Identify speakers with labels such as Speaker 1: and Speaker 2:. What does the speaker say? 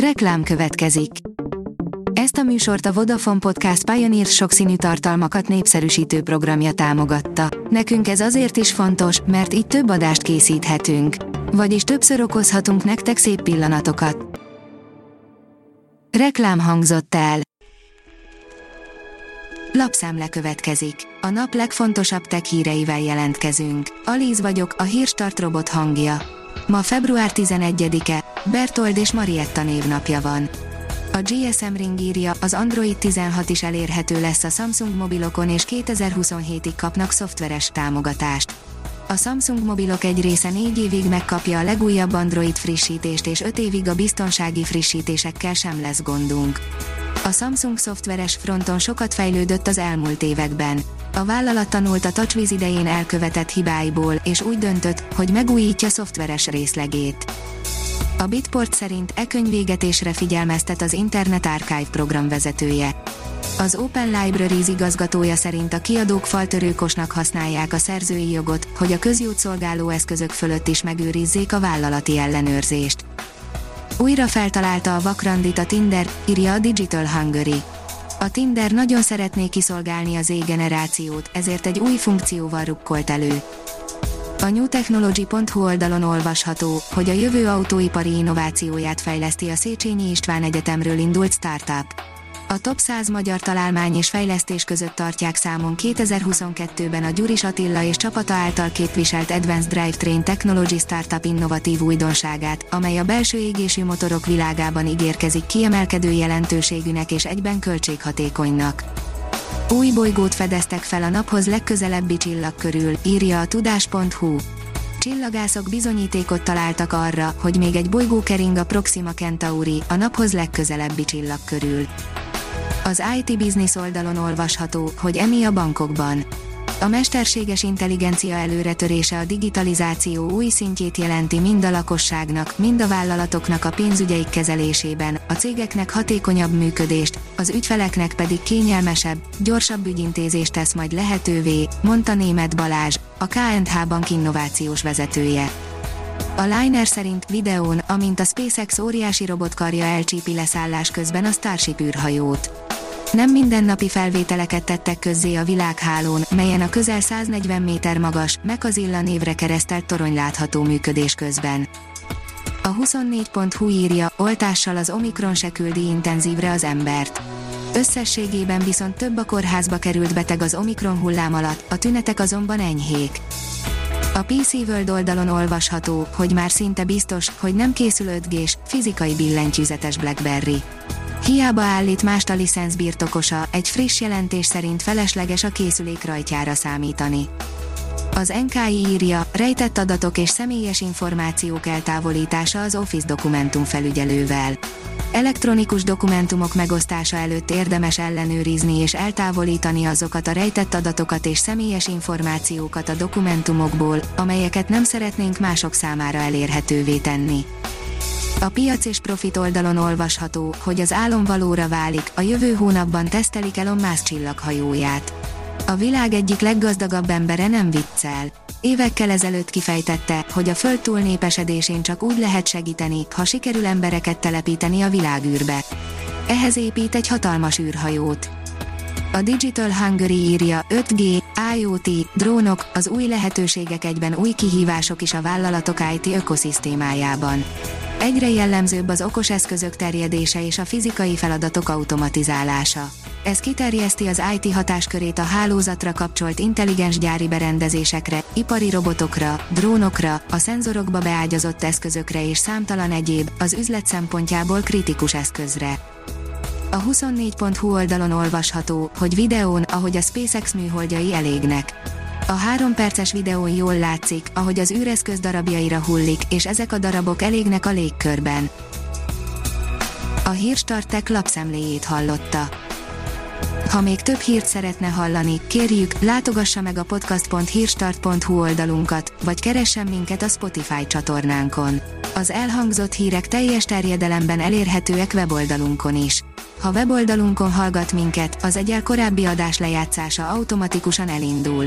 Speaker 1: Reklám következik. Ezt a műsort a Vodafone Podcast Pioneer sokszínű tartalmakat népszerűsítő programja támogatta. Nekünk ez azért is fontos, mert így több adást készíthetünk. Vagyis többször okozhatunk nektek szép pillanatokat. Reklám hangzott el. Lapszemle következik. A nap legfontosabb tech híreivel jelentkezünk. Alíz vagyok, a hírstart robot hangja. Ma február 11-e, Bertold és Marietta névnapja van. A GSM Ring írja, az Android 16 is elérhető lesz a Samsung mobilokon és 2027-ig kapnak szoftveres támogatást. A Samsung mobilok egy része 4 évig megkapja a legújabb Android frissítést és 5 évig a biztonsági frissítésekkel sem lesz gondunk. A Samsung szoftveres fronton sokat fejlődött az elmúlt években. A vállalat tanult a TouchWiz idején elkövetett hibáiból, és úgy döntött, hogy megújítja szoftveres részlegét. A Bitport szerint e könyvégetésre figyelmeztet az Internet Archive program vezetője. Az Open Libraries igazgatója szerint a kiadók faltörőkosnak használják a szerzői jogot, hogy a közjót szolgáló eszközök fölött is megőrizzék a vállalati ellenőrzést. Újra feltalálta a vakrandit a Tinder, írja a Digital Hungary. A Tinder nagyon szeretné kiszolgálni az Z-generációt, ezért egy új funkcióval rukkolt elő. A newtechnology.hu oldalon olvasható, hogy a jövő autóipari innovációját fejleszti a Széchenyi István Egyetemről indult startup. A top 100 magyar találmány és fejlesztés között tartják számon 2022-ben a Gyuris Attila és csapata által képviselt Advanced Drivetrain Technology Startup innovatív újdonságát, amely a belső égésű motorok világában ígérkezik kiemelkedő jelentőségűnek és egyben költséghatékonynak. Új bolygót fedeztek fel a naphoz legközelebbi csillag körül, írja a tudás.hu. Csillagászok bizonyítékot találtak arra, hogy még egy bolygó kering a Proxima Centauri, a naphoz legközelebbi csillag körül. Az IT Business oldalon olvasható, hogy emi a bankokban. A mesterséges intelligencia előretörése a digitalizáció új szintjét jelenti mind a lakosságnak, mind a vállalatoknak a pénzügyeik kezelésében, a cégeknek hatékonyabb működést, az ügyfeleknek pedig kényelmesebb, gyorsabb ügyintézést tesz majd lehetővé, mondta német Balázs, a KNH Bank innovációs vezetője. A Liner szerint videón, amint a SpaceX óriási robotkarja elcsípi leszállás közben a Starship űrhajót. Nem mindennapi felvételeket tettek közzé a világhálón, melyen a közel 140 méter magas, Mekazilla névre keresztelt torony látható működés közben. A 24.hu írja, oltással az Omikron se küldi intenzívre az embert. Összességében viszont több a kórházba került beteg az Omikron hullám alatt, a tünetek azonban enyhék. A PC World oldalon olvasható, hogy már szinte biztos, hogy nem készül 5G-s, fizikai billentyűzetes BlackBerry. Hiába állít mást a licensz birtokosa, egy friss jelentés szerint felesleges a készülék rajtjára számítani. Az NKI írja, rejtett adatok és személyes információk eltávolítása az Office dokumentum felügyelővel. Elektronikus dokumentumok megosztása előtt érdemes ellenőrizni és eltávolítani azokat a rejtett adatokat és személyes információkat a dokumentumokból, amelyeket nem szeretnénk mások számára elérhetővé tenni. A piac és profit oldalon olvasható, hogy az álom valóra válik, a jövő hónapban tesztelik Elon Musk csillaghajóját. A világ egyik leggazdagabb embere nem viccel. Évekkel ezelőtt kifejtette, hogy a föld túlnépesedésén csak úgy lehet segíteni, ha sikerül embereket telepíteni a világűrbe. Ehhez épít egy hatalmas űrhajót. A Digital Hungary írja 5G, IoT, drónok, az új lehetőségek egyben új kihívások is a vállalatok IT ökoszisztémájában. Egyre jellemzőbb az okos eszközök terjedése és a fizikai feladatok automatizálása. Ez kiterjeszti az IT hatáskörét a hálózatra kapcsolt intelligens gyári berendezésekre, ipari robotokra, drónokra, a szenzorokba beágyazott eszközökre és számtalan egyéb, az üzlet szempontjából kritikus eszközre. A 24.hu oldalon olvasható, hogy videón, ahogy a SpaceX műholdjai elégnek. A három perces videón jól látszik, ahogy az űreszköz darabjaira hullik, és ezek a darabok elégnek a légkörben. A hírstartek lapszemléjét hallotta. Ha még több hírt szeretne hallani, kérjük, látogassa meg a podcast.hírstart.hu oldalunkat, vagy keressen minket a Spotify csatornánkon. Az elhangzott hírek teljes terjedelemben elérhetőek weboldalunkon is. Ha weboldalunkon hallgat minket, az egyel korábbi adás lejátszása automatikusan elindul.